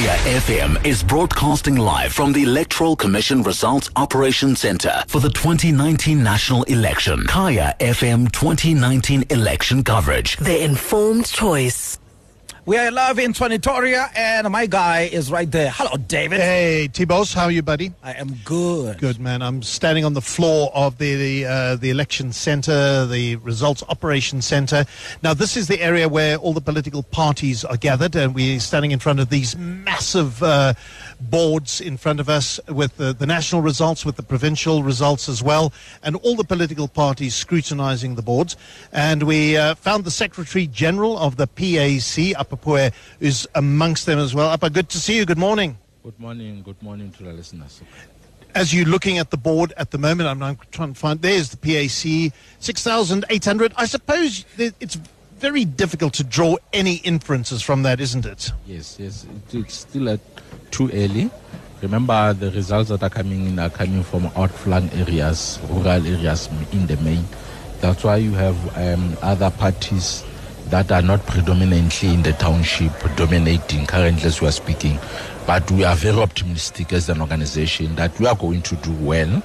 Kaya FM is broadcasting live from the Electoral Commission Results Operation Center for the 2019 national election. Kaya FM 2019 election coverage. The informed choice. We are live in Twanitoria, and my guy is right there. Hello, David. Hey, T-Boss, how are you, buddy? I am good. Good, man. I'm standing on the floor of the the, uh, the election center, the results operation center. Now, this is the area where all the political parties are gathered, and we're standing in front of these massive uh, boards in front of us with the, the national results, with the provincial results as well, and all the political parties scrutinizing the boards. And we uh, found the Secretary General of the PAC, Apa Pooe, is amongst them as well. Apa, good to see you. Good morning. Good morning. Good morning to the listeners. As you're looking at the board at the moment, I'm now trying to find, there's the PAC, 6,800. I suppose it's very difficult to draw any inferences from that, isn't it? Yes, yes. It's still too early. Remember, the results that are coming in are coming from outflung areas, rural areas in the main. That's why you have um, other parties that are not predominantly in the township dominating currently as we are speaking. But we are very optimistic as an organization that we are going to do well.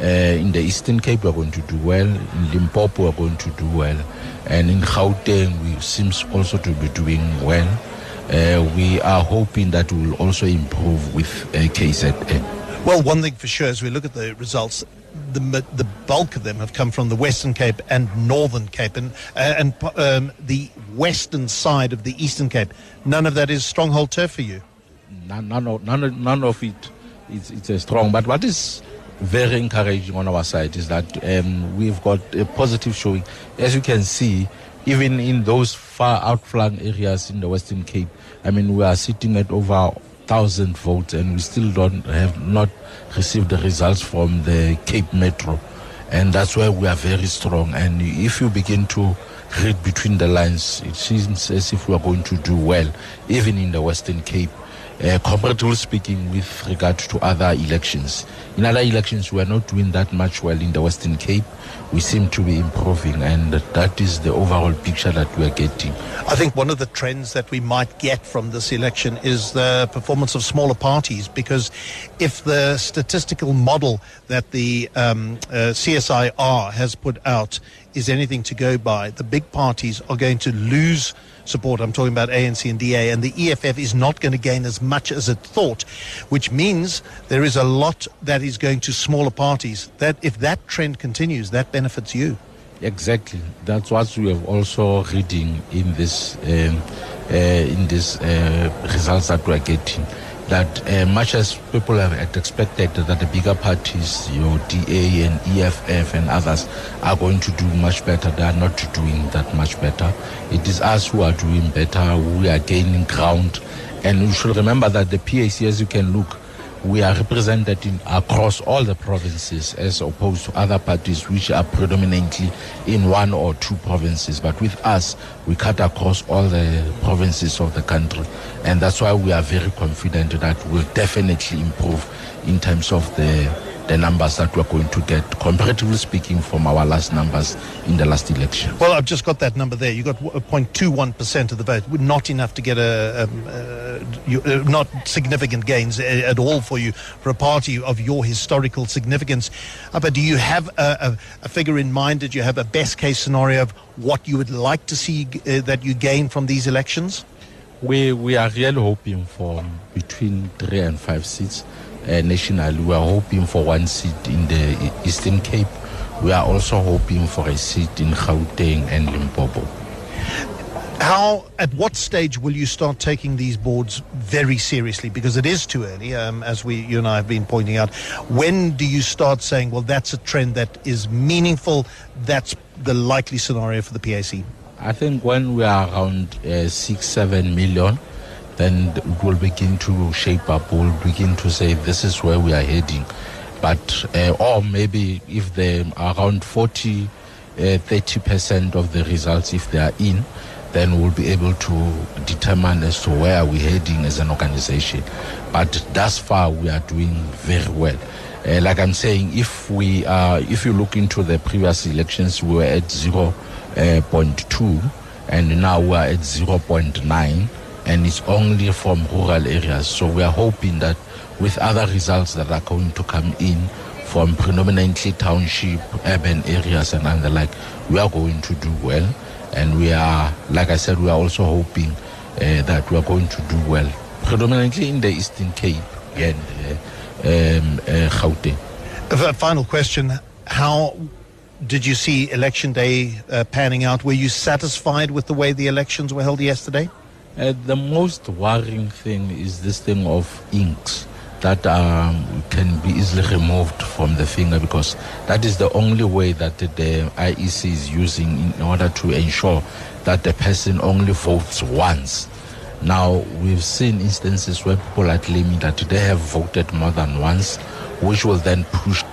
Uh, in the Eastern Cape, we are going to do well. In Limpopo, we are going to do well. And in Gauteng, we seems also to be doing well. Uh, we are hoping that we will also improve with uh, KZN. Well, one thing for sure, as we look at the results, the the bulk of them have come from the Western Cape and Northern Cape, and uh, and um, the western side of the Eastern Cape. None of that is stronghold turf for you. None, none, of, none, none of it is it's a strong. But what is very encouraging on our side is that um, we've got a positive showing. As you can see, even in those far outflung areas in the Western Cape, I mean, we are sitting at over thousand votes, and we still don't have not received the results from the Cape Metro, and that's where we are very strong. And if you begin to read between the lines, it seems as if we are going to do well, even in the Western Cape. Uh, comparatively speaking, with regard to other elections. In other elections, we are not doing that much well in the Western Cape. We seem to be improving, and that is the overall picture that we are getting. I think one of the trends that we might get from this election is the performance of smaller parties, because if the statistical model that the um, uh, CSIR has put out is anything to go by, the big parties are going to lose support. I'm talking about ANC and DA, and the EFF is not going to gain as much as it thought, which means there is a lot that is going to smaller parties. That if that trend continues, that benefits you. Exactly. That's what we have also reading in this um, uh, in this uh, results that we are getting. That uh, much as people have expected that the bigger parties, your DA and EFF and others, are going to do much better, they are not doing that much better. It is us who are doing better. We are gaining ground, and you should remember that the PAC, as you can look, we are represented in, across all the provinces as opposed to other parties which are predominantly in one or two provinces. But with us, we cut across all the provinces of the country. And that's why we are very confident that we'll definitely improve in terms of the the numbers that we're going to get, comparatively speaking, from our last numbers in the last election. Well, I've just got that number there. You got 0.21% of the vote, not enough to get a, um, uh, you, uh, not significant gains at all for you for a party of your historical significance. Uh, but do you have a, a, a, figure in mind? Did you have a best case scenario of what you would like to see uh, that you gain from these elections? We we are really hoping for between three and five seats uh, nationally. We are hoping for one seat in the Eastern Cape. We are also hoping for a seat in Gauteng and Limpopo. How, at what stage will you start taking these boards very seriously? Because it is too early, um, as we, you and I have been pointing out. When do you start saying, well, that's a trend that is meaningful, that's the likely scenario for the PAC? I think when we are around uh, six, seven million, then it will begin to shape up. We'll begin to say this is where we are heading. But, uh, or maybe if they're around 40, uh, 30% of the results, if they are in, then we'll be able to determine as to where we're heading as an organization. But thus far, we are doing very well. Uh, like I'm saying, if we are, if you look into the previous elections, we were at 0.2, uh, and now we are at 0.9 and it's only from rural areas. So we are hoping that with other results that are going to come in from predominantly township, urban areas, and, and the like, we are going to do well. And we are, like I said, we are also hoping uh, that we are going to do well, predominantly in the Eastern Cape and uh, um, uh, Gauteng. A final question. How did you see election day uh, panning out? Were you satisfied with the way the elections were held yesterday? Uh, the most worrying thing is this thing of inks that um, can be easily removed from the finger because that is the only way that the IEC is using in order to ensure that the person only votes once. Now, we've seen instances where people are claiming that they have voted more than once, which will then push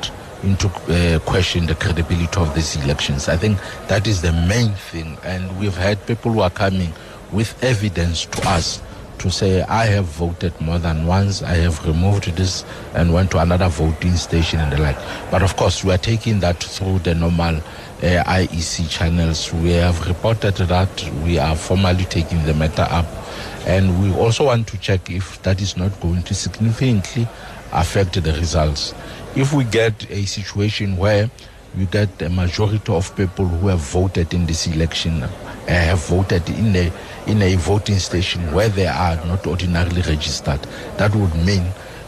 into uh, question the credibility of these elections. I think that is the main thing. And we've had people who are coming with evidence to us to say, I have voted more than once, I have removed this and went to another voting station and the like. But of course, we are taking that through the normal uh, IEC channels. We have reported that we are formally taking the matter up. And we also want to check if that is not going to significantly affect the results. If we get a situation where we get a majority of people who have voted in this election have voted in a in a voting station where they are not ordinarily registered, that would mean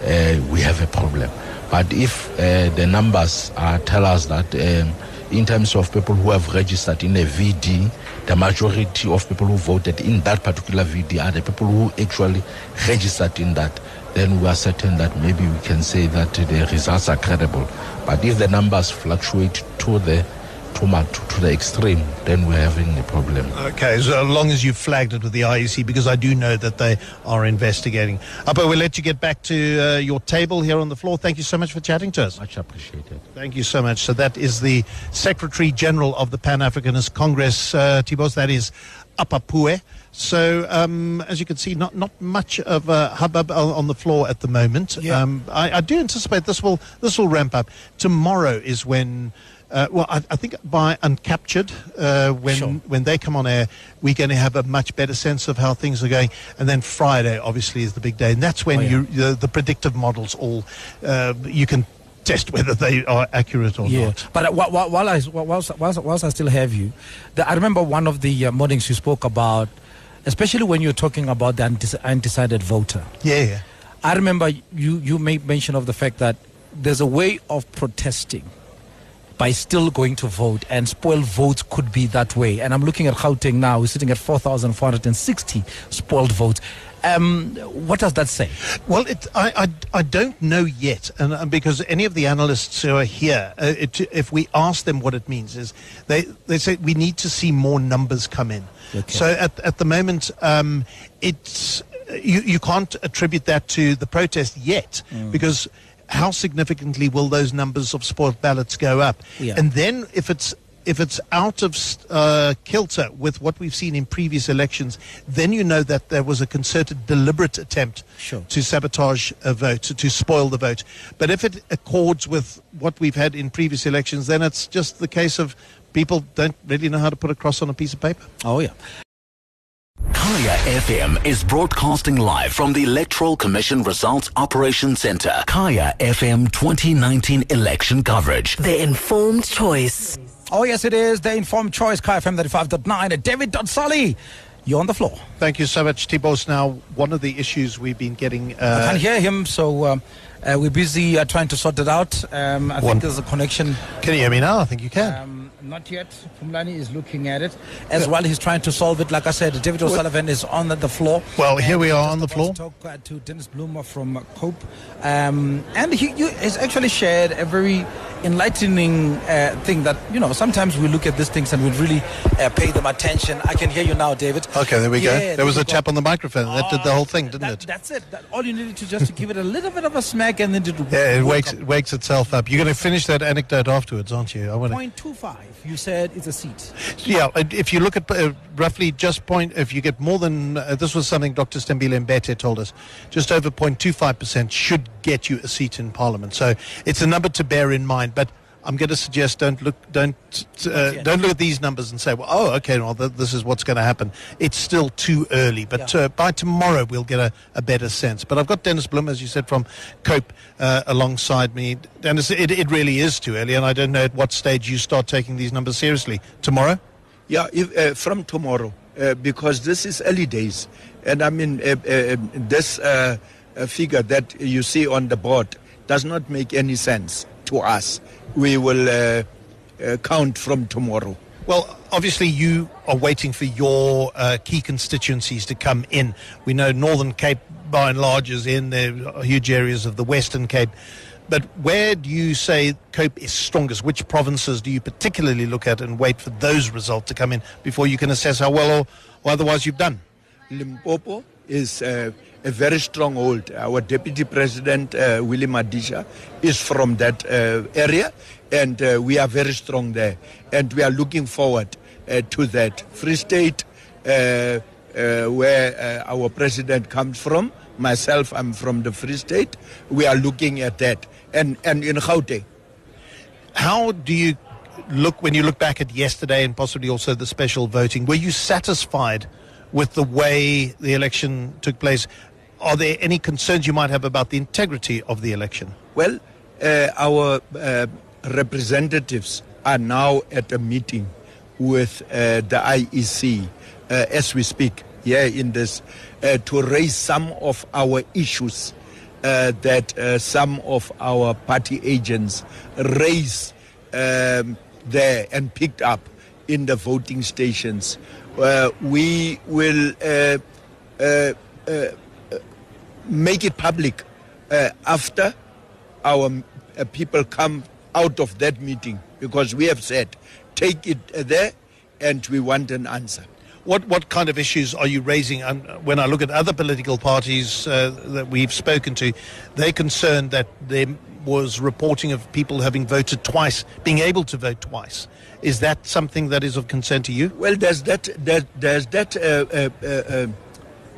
uh, we have a problem. But if uh, the numbers uh, tell us that um, in terms of people who have registered in a VD, the majority of people who voted in that particular VD are the people who actually registered in that, then we are certain that maybe we can say that the results are credible. But if the numbers fluctuate to the to, to the extreme, then we're having a problem. Okay, so long as you flagged it with the IEC, because I do know that they are investigating. Apa, we'll let you get back to uh, your table here on the floor. Thank you so much for chatting to us. Much appreciated. Thank you so much. So that is the Secretary General of the Pan Africanist Congress, uh, Tibos. That is Apa Pooe. So, um, as you can see, not not much of a hubbub on the floor at the moment. Yeah. Um, I, I, do anticipate this will this will ramp up. Tomorrow is when. Uh, well, I, I, think by Uncaptured, uh, when Sure. when they come on air, we're going to have a much better sense of how things are going. And then Friday, obviously, is the big day, and that's when Oh, yeah. you the, the predictive models all uh, you can test whether they are accurate or Yeah, not. but uh, while, while, while I whilst, whilst, whilst I still have you, the, I remember one of the uh, mornings you spoke about, especially when you're talking about the undecided voter. Yeah, yeah. I remember you you made mention of the fact that there's a way of protesting by still going to vote, and spoiled votes could be that way. And I'm looking at Gauteng now; we're sitting at 4,460 spoiled votes. Um, what does that say? Well, it, I, I, I don't know yet, and uh, because any of the analysts who are here, uh, it, if we ask them what it means, is they, they say we need to see more numbers come in. Okay. So at, at the moment, um, it's you, you can't attribute that to the protest yet Mm. because how significantly will those numbers of spoiled ballots go up? Yeah. And then if it's if it's out of uh, kilter with what we've seen in previous elections, then you know that there was a concerted, deliberate attempt Sure. to sabotage a vote, to, to spoil the vote. But if it accords with what we've had in previous elections, then it's just the case of people don't really know how to put a cross on a piece of paper. Oh yeah. Kaya FM is broadcasting live from the Electoral Commission Results Operation Center. Kaya FM 2019 election coverage. The informed choice. Oh yes, it is the informed choice. Kaya FM 35.9. David O'Sullivan, you're on the floor. Thank you so much, Tibos. Now, one of the issues we've been getting. I Uh, can't hear him, so um, uh, we're busy uh, trying to sort it out. Um, I One- think there's a connection. can you hear me now? I think you can. Um, not yet. Pumlani is looking at it as well. He's trying to solve it. Like I said, David O'Sullivan is on the floor. Well, here we we're on the floor. To talk uh, to Dennis Bloem from Cope, um, and he has actually shared a very enlightening uh, thing that you know. Sometimes we look at these things and we really uh, pay them attention. I can hear you now, David. okay, there we go. Yeah, There was a go. tap on the microphone. That did the whole thing, didn't That- it? That's it. That, all you needed to just to give it a little bit of a smack and then it Yeah, it wakes, it wakes itself up. You're going to finish that anecdote afterwards, aren't you? I want to. 0.25. You said it's a seat. Yeah, if you look at uh, roughly just point, if you get more than, uh, this was something Dr. Sithembile Mbete told us, just over 0.25% should get you a seat in Parliament. So it's a number to bear in mind. But I'm going to suggest don't look don't uh, don't look at these numbers and say, well, oh, okay, well, th- this is what's going to happen. It's still too early, but Yeah. uh, by tomorrow we'll get a, a better sense. But I've got Dennis Bloem, as you said, from Cope uh, alongside me. Dennis, it, it really is too early, and I don't know at what stage you start taking these numbers seriously. Tomorrow? Yeah, if, uh, from tomorrow, uh, because this is early days. And I mean, uh, uh, this uh, uh, figure that you see on the board does not make any sense to us. We will uh, uh, count from tomorrow. Well, obviously, you are waiting for your uh, key constituencies to come in. We know Northern Cape, by and large, is in. There are huge areas of the Western Cape. But where do you say Cope is strongest? Which provinces do you particularly look at and wait for those results to come in before you can assess how well or, or otherwise you've done? Limpopo is uh, a very strong hold. Our Deputy President, uh, Willie Madisha, is from that uh, area, and uh, we are very strong there. And we are looking forward uh, to that. Free State, uh, uh, where our President comes from, myself, I'm from the Free State, we are looking at that. And, and in Gauteng, How do you look when you look back at yesterday and possibly also the special voting? Were you satisfied with the way the election took place? Are there any concerns you might have about the integrity of the election? Well, uh, our uh, representatives are now at a meeting with uh, the IEC uh, as we speak here in this uh, to raise some of our issues uh, that some of our party agents raised um, there and picked up in the voting stations. We will make it public uh, after our uh, people come out of that meeting because we have said take it uh, there and we want an answer. What what kind of issues are you raising? Um, when I look at other political parties uh, that we've spoken to, they're concerned that there was reporting of people having voted twice, being able to vote twice. Is that something that is of concern to you? Well, there's that, that there's that uh, uh, uh,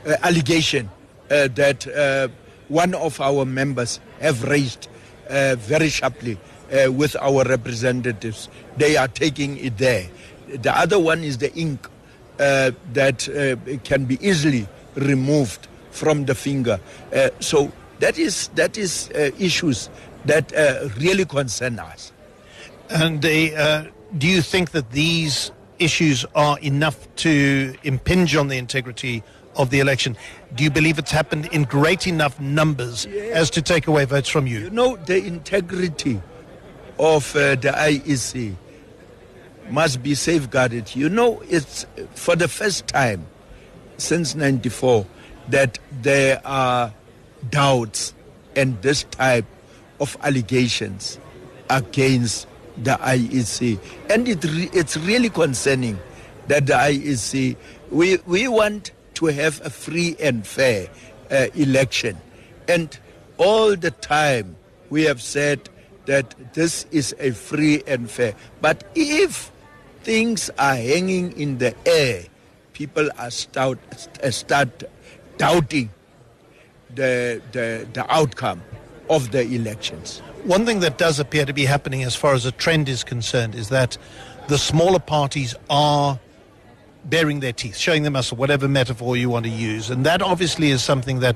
uh, allegation that uh, one of our members have raised uh, very sharply uh, with our representatives. They are taking it there. The other one is the ink uh, that uh, can be easily removed from the finger. Uh, so that is that is uh, issues that uh, really concern us. And uh, uh, do you think that these issues are enough to impinge on the integrity of the election? Do you believe it's happened in great enough numbers as to take away votes from You you? know, the integrity of uh, the IEC must be safeguarded. You know, it's for the first time since 94 that there are doubts and this type of allegations against the IEC. And it re- it's really concerning that the IEC, we, we want to have a free and fair uh, election. And all the time we have said that this is a free and fair. But if things are hanging in the air, people are start, start doubting the, the, the outcome of the elections. One thing that does appear to be happening as far as a trend is concerned is that the smaller parties are baring their teeth, showing the muscle, whatever metaphor you want to use. And that obviously is something that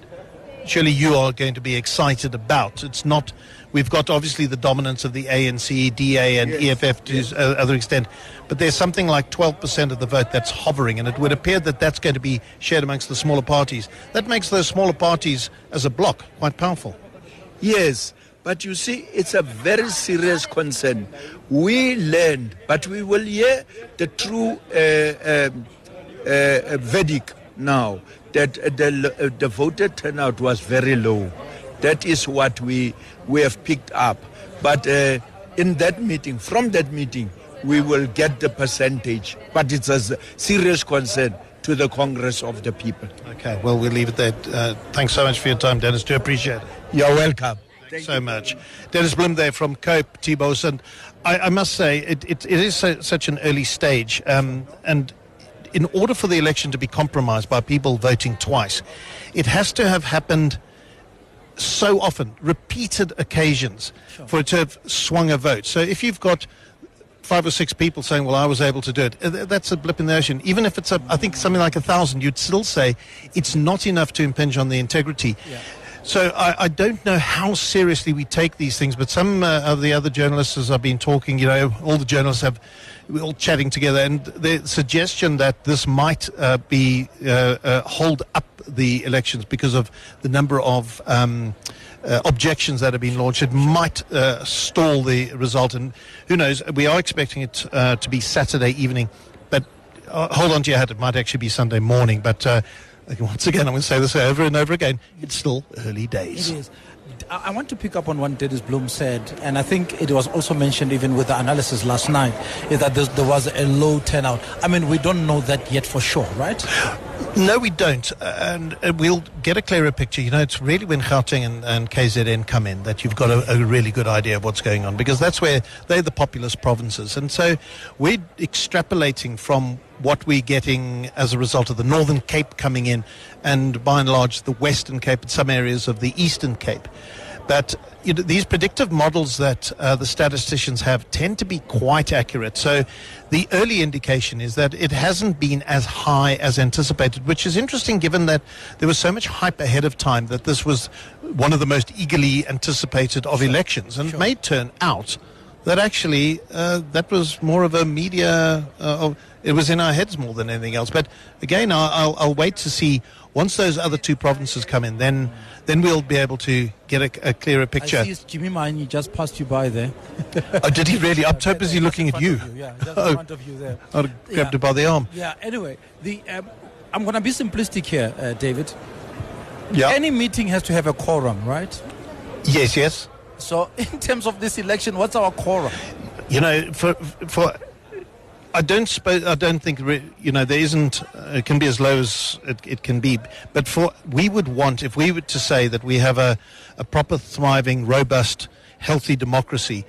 surely you are going to be excited about. It's not, we've got obviously the dominance of the ANC, DA, and Yes, EFF to yes. a uh, other extent, but there's something like 12% of the vote that's hovering, and it would appear that that's going to be shared amongst the smaller parties. That makes those smaller parties as a bloc quite powerful. Yes, but you see, it's a very serious concern. We learned, but we will hear the true uh, um, uh, uh, verdict now that the, uh, the voter turnout was very low. That is what we, we have picked up. But uh, in that meeting, from that meeting, we will get the percentage. But it's a serious concern to the Congress of the people. Okay, well, we'll leave it there. Uh, thanks so much for your time, Dennis. Do appreciate it. You're welcome. Thanks so much. Dennis Bloem there from Cope, T-Bos. And I, I must say, it, it, it is so, such an early stage. Um, and in order for the election to be compromised by people voting twice, it has to have happened so often, repeated occasions for it to have swung a vote. So if you've got five or six people saying, "Well, I was able to do it," uh, that's a blip in the ocean. Even if it's, a, I think, something like a thousand, you'd still say it's not enough to impinge on the integrity. So I, I don't know how seriously we take these things, but some uh, of the other journalists, as I've been talking, you know, all the journalists have we're all chatting together, and the suggestion that this might uh, be uh, uh, hold up the elections because of the number of um, uh, objections that have been launched, it might uh, stall the result. And who knows? We are expecting it uh, to be Saturday evening, but uh, hold on to your hat. It might actually be Sunday morning. But uh, once again, I'm going to say this over and over again. It's still early days. It is. I want to pick up on what Dennis Bloem said, and I think it was also mentioned even with the analysis last night, is that there was a low turnout. I mean, we don't know that yet for sure, right? No, we don't. And uh, we'll get a clearer picture. You know, it's really when Gauteng and, and KZN come in that you've got a, a really good idea of what's going on because that's where they're the populous provinces. And so we're extrapolating from what we're getting as a result of the Northern Cape coming in and by and large the Western Cape and some areas of the Eastern Cape. But you know, these predictive models that uh, the statisticians have tend to be quite accurate. So the early indication is that it hasn't been as high as anticipated, which is interesting given that there was so much hype ahead of time that this was one of the most eagerly anticipated of elections. And it may turn out that actually uh, that was more of a media, uh, of- it was in our heads more than anything else. But again, I'll, I'll, wait to see. Once those other two provinces come in, then then we'll be able to get a, a clearer I picture. see Jimmy Manyi just passed you by there. Oh, did he really? I'm so busy looking at front you. Yeah, just in Oh, front of you there. I'd grabbed Yeah. her by the arm. Yeah. Anyway, the um, I'm going to be simplistic here, uh, David. Yeah. Any meeting has to have a quorum, right? yes, yes. So, in terms of this election, what's our quorum? You know, for for I don't suppose I don't think you know there isn't. Uh, it can be as low as it, it can be, but for we would want if we were to say that we have a a proper, thriving, robust, healthy democracy,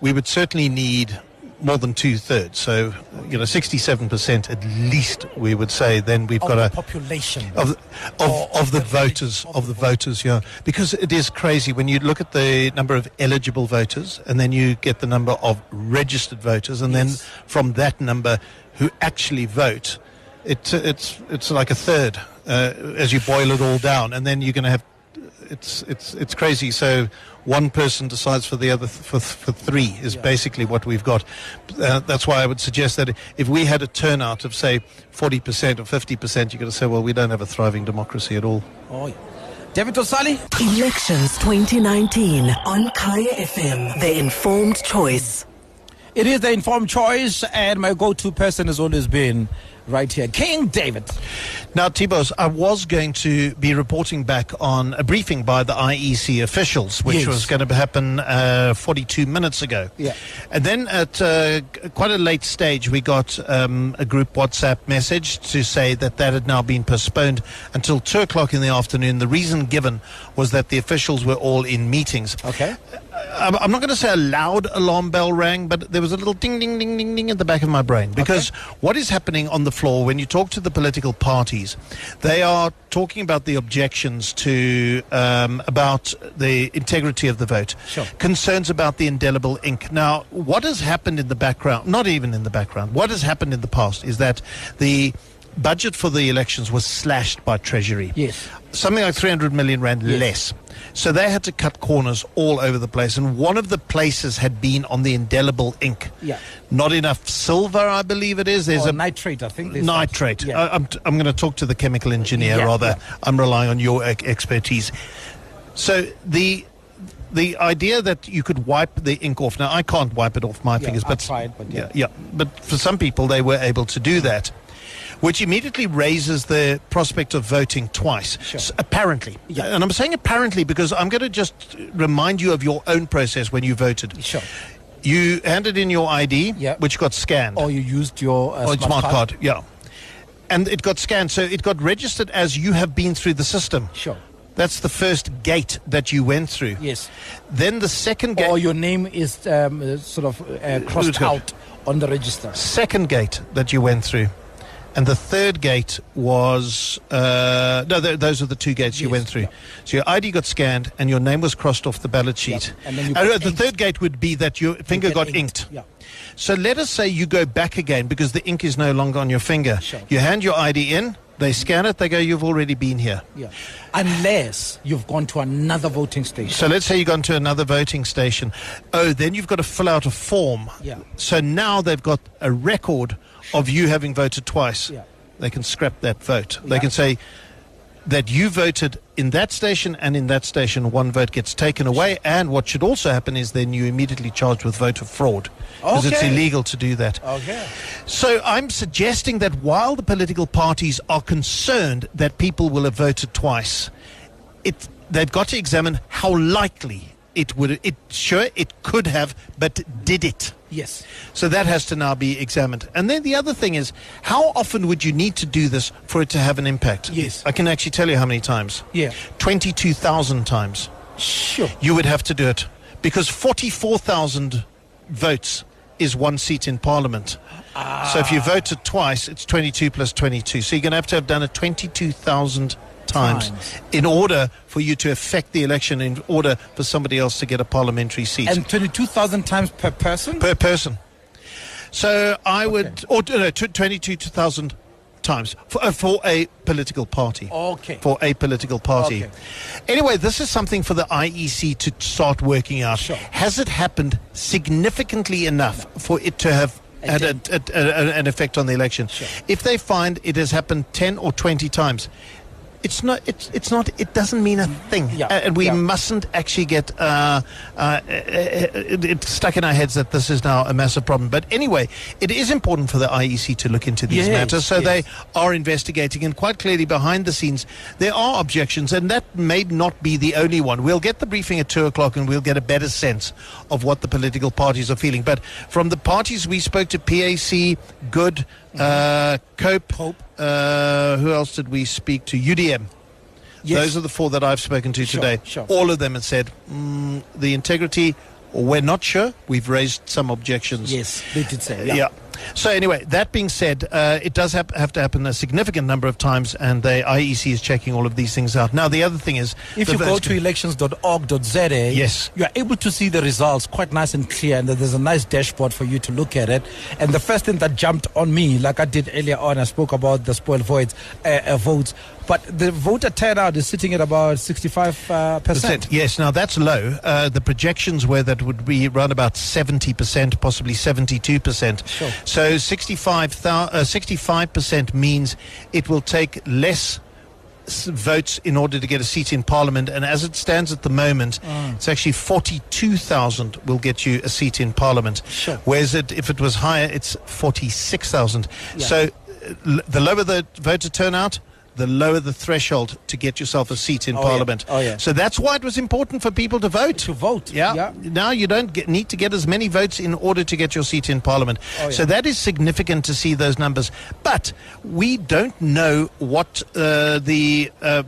we would certainly need more than two thirds. So you know, sixty-seven percent at least. We would say then we've Of got a population. of of, of the the voters of of the the voters yeah because it is crazy when you look at the number of eligible voters and then you get the number of registered voters and Yes. then from that number who actually vote it it's it's like a third uh, as you boil it all down and then you're going to have it's it's it's crazy so one person decides for the other th- for, for three is Yeah. basically what we've got uh, that's why i would suggest that if we had a turnout of say 40% or 50% you're going to say well we don't have a thriving democracy at all Oh, yeah. David O'Sullivan? Elections 2019 on Kaya FM. The informed choice. It is the informed choice, and my go to person has always been right here King David. Now, Tibos, I was going to be reporting back on a briefing by the IEC officials, which Yes. was going to happen uh, 42 minutes ago. Yeah. And then at uh, quite a late stage, we got um, a group WhatsApp message to say that that had now been postponed until 2 o'clock in the afternoon. The reason given was that the officials were all in meetings. Okay. I'm I'm not going to say a loud alarm bell rang, but there was a little ding, ding, ding, ding, ding at the back of my brain. Because what is happening on the floor when you talk to the political parties, they are talking about the objections to um, about the integrity of the vote, Sure. concerns about the indelible ink. Now, what has happened in the background? Not even in the background. What has happened in the past is that the budget for the elections was slashed by Treasury Yes. something like 300 million rand Yes. less. So they had to cut corners all over the place. And one of the places had been on the indelible ink. Yeah. Not enough silver, I believe it is. There's Or a nitrate, I think. nitrate. Yeah. I, I'm, t- I'm going to talk to the chemical engineer Yeah, rather. yeah. I'm relying on your ex- expertise. So the the idea that you could wipe the ink off. Now I can't wipe it off my Yeah, fingers, but tried, but yeah. yeah, But for some people, they were able to do that. Which immediately raises the prospect of voting twice, Sure. S- apparently. Yeah. And I'm saying apparently because I'm going to just remind you of your own process when you voted. Sure. You handed in your ID, Yeah. which got scanned Or you used your uh, smart, smart, card. yeah. And it got scanned, so it got registered as you have been through the system. Sure. That's the first gate that you went through. Yes. Then the second gate, Or your name is um, uh, sort of uh, crossed out on the register. second gate that you went through. And the third gate was uh, no. Th- those are the two gates you went through. yeah. So your ID got scanned, and your name was crossed off the ballot sheet. And then you Uh, the inked. third gate would be that your finger got inked, inked. yeah. So let us say you go back again because the ink is no longer on your finger. Sure. You hand your ID in. They scan it. They go, "You've already been here." Yeah. Unless you've gone to another voting station. So let's say you've gone to another voting station. Oh, then you've got to fill out a form. Yeah. So now they've got a record of you having voted twice. Yeah. They can scrap that vote. They can say that you voted in that station and in that station one vote gets taken away and what should also happen is then you immediately charged with voter fraud because it's illegal to do that. Okay. So I'm suggesting that while the political parties are concerned that people will have voted twice, it they've got to examine how likely it would. It sure it could have, but did it? Yes. So that has to now be examined. And then the other thing is, how often would you need to do this for it to have an impact? Yes. I can actually tell you how many times. Yeah. Twenty-two thousand times Sure. you would have to do it because 44,000 votes is one seat in parliament. Ah. So if you voted twice, it's 22 plus 22. So you're going to have to have done it 22,000 times, Times. in order for you to affect the election, in order for somebody else to get a parliamentary seat And 22,000 times per person? per person. So I would, or no, 22,000 times for, uh, for a political party. Okay. For a political party. Okay. Anyway, this is something for the IEC to start working out. Sure. Has it happened significantly enough for it to have had a, a, a- an effect on the election? Sure. If they find it has happened 10 or 20 times, it's not. It's, it's not. It doesn't mean a thing, Yeah, and we yeah. mustn't actually get uh, uh, it, it stuck in our heads that this is now a massive problem. But anyway, it is important for the IEC to look into these Yes, matters. So yes. they are investigating, and quite clearly behind the scenes there are objections, and that may not be the only one. We'll get the briefing at two o'clock, and we'll get a better sense of what the political parties are feeling. But from the parties we spoke to, PAC, Good, uh, Cope, Hope. Uh, who else did we speak to? UDM. Yes. Those are the four that I've spoken to Sure, today. sure. All of them have said mm, the integrity. We're not sure. We've raised some objections. Yes, they did say. Yeah. Yeah. So anyway, that being said, uh, it does have, have to happen a significant number of times, and the IEC is checking all of these things out. Now, the other thing is, If you go to elections.org.za, Yes. you are able to see the results quite nice and clear, and there's a nice dashboard for you to look at it. And the first thing that jumped on me, like I did earlier on, I spoke about the spoiled votes, uh, uh, votes, but the voter turnout is sitting at about 65 uh, percent. Percent. Yes, now that's low. Uh, the projections were that would be around about 70%, possibly 72%. Sure. So 65, uh, 65% means it will take less votes in order to get a seat in parliament and as it stands at the moment Ah. it's actually 42,000 will get you a seat in parliament Sure. whereas it, if it was higher it's 46,000 Yeah. so uh, the lower the voter turnout the lower the threshold to get yourself a seat in Oh, yeah. parliament Oh, yeah. so that's why it was important for people to vote. To vote. Yeah. Yeah. Now you don't get, need to get as many votes in order to get your seat in parliament. Oh, yeah. So that is significant to see those numbers. But we don't know what uh, the, uh,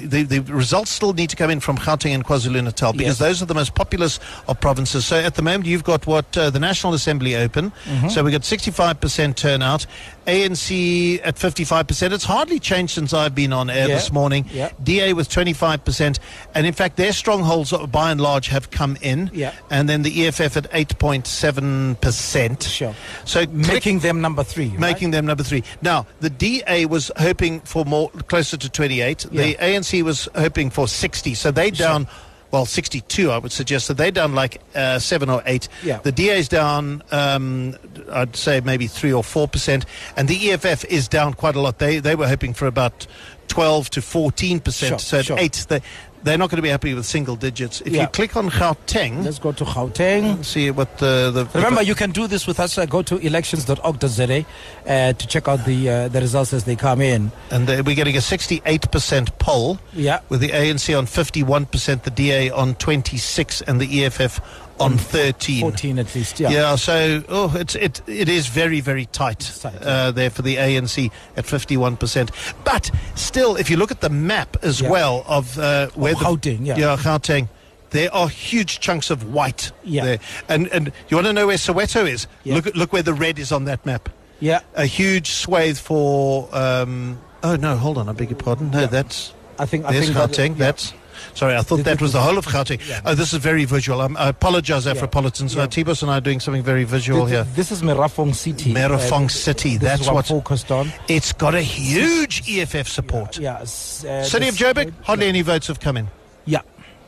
the, the results still need to come in from Gauteng and KwaZulu Natal because Yes. those are the most populous of provinces. So at the moment you've got what uh, the National Assembly open. Mm-hmm. So we've got 65% turnout. ANC at 55%. It's hardly changed since I've been on air Yeah. this morning. Yeah. DA with 25%. And in fact, their strongholds, uh, by and large, have come in. Yeah. And then the EFF at 8.7%. Sure. So Making them number three. right? making them number three. Now, the DA was hoping for more, closer to 28. The Yeah. ANC was hoping for 60. So they down, well, 62, I would suggest. So they down like uh, seven or eight. Yeah. The DA's down, um, I'd say maybe three or four percent, and the EFF is down quite a lot. They they were hoping for about 12 to 14 percent. Sure, so at sure. eight, they they're not going to be happy with single digits. If Yeah. you click on Gauteng, Let's go to Gauteng. see what the the Remember, you can do this with us. Uh, go to elections.org.za uh, to check out the uh, the results as they come in. and uh, we're getting a 68% poll. Yeah. with the ANC on 51%, the DA on 26, and the EFF on 13. 14 at least. Yeah. Yeah, so oh, it's it it is very very tight, tight, uh, there for the ANC at 51%. But still, if you look at the map as Yeah. well of uh, where the Gauteng, yeah. yeah Gauteng, there are huge chunks of white Yeah. there. And and you want to know where Soweto is? Yeah. Look look where the red is on that map. Yeah. A huge swathe for. Um, oh no, hold on. I beg your pardon. No, that's. I think I think that- Gauteng. yeah. That's. Sorry, I thought that was the whole of Gauteng. Oh, this is very visual. Um, I apologize, Afropolitans. Yeah. Uh, Tibos and I are doing something very visual here. This is Merafong City. Merafong Uh, City. That's what what. I'm focused on. It's got a huge EFF support. Yeah. s- uh, City of Joburg, hardly any votes have come in. Yeah.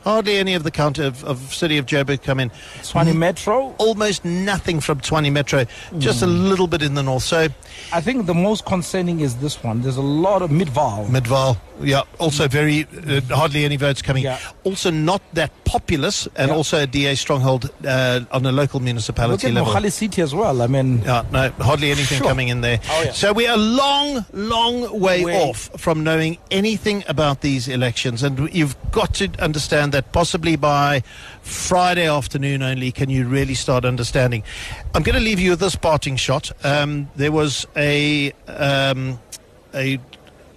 Hardly any of the count of, of City of Joburg come in. Tshwane Metro. Almost nothing from Tshwane Metro, just a Mm. little bit in the north. So I think the most concerning is this one. There's a lot of Midvaal. Midvaal, yeah, also very uh, hardly any votes coming. Yeah. Also not that populous, and Yeah. also a DA stronghold uh, on a local municipality Look at level. Mogale City as well. I mean, Yeah, no, hardly anything Sure. coming in there. Oh, yeah. So we're a long, long way, Way. off from knowing anything about these elections. And you've got to understand that possibly by Friday afternoon only can you really start understanding. I'm going to leave you with this parting shot. Um, there was a. Um, a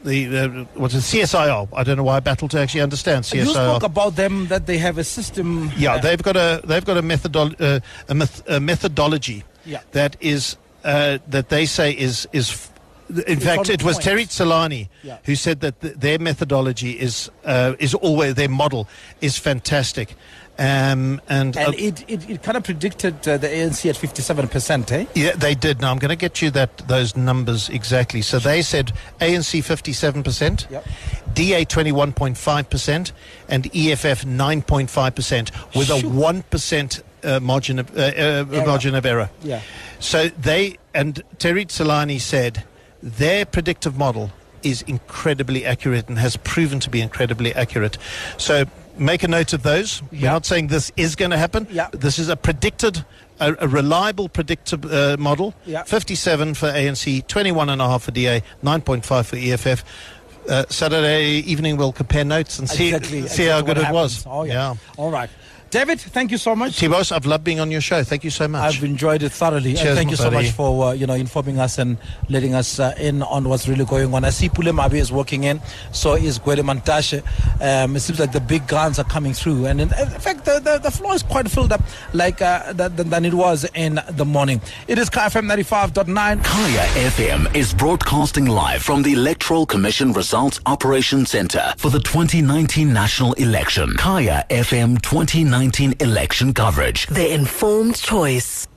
the uh, what's it, CSIR. I don't know why I battle to actually understand CSIR. you spoke about them that they have a system. Yeah, uh, they've got a they've got a, methodol- uh, a, meth- a methodology Yeah. that is uh, that they say is is. In fact, it was point. Terry Tsalani Yeah. who said that th- their methodology is uh, is always their model is fantastic, um, and, uh, and it, it, it kind of predicted uh, the ANC at 57%, eh? yeah, they did. Now I'm going to get you that those numbers exactly. So they said ANC 57 percent, Yep. DA 21.5 percent, and EFF 9.5 percent, with a one percent uh, margin of uh, uh, Error. margin of error. Yeah. So they and Terry Solani said their predictive model is incredibly accurate and has proven to be incredibly accurate. So make a note of those. We're not saying this is going to happen. Yeah. This is a predicted, a, a reliable predictive uh, model. Yeah. 57 for ANC, 21.5 for DA, 9.5 for EFF. Uh, Saturday evening we'll compare notes and see, exactly. see how good it was. happens. Oh, yeah. All right. David, thank you so much. Tibos, I've loved being on your show. Thank you so much. I've enjoyed it thoroughly. Cheers, and thank you so buddy. much for uh, you know informing us and letting us uh, in on what's really going on. I see Pule Mabe is working in, so is Gwede Mantashe. Um, it seems like the big guns are coming through, and in, in fact, the, the, the floor is quite filled up, like uh, than, than- than it was in the morning. It is KFM ninety five point nine. Kaya FM is broadcasting live from the Electoral Commission Results Operation Center for the 2019 national election. Kaya FM 2019 election coverage. The informed choice.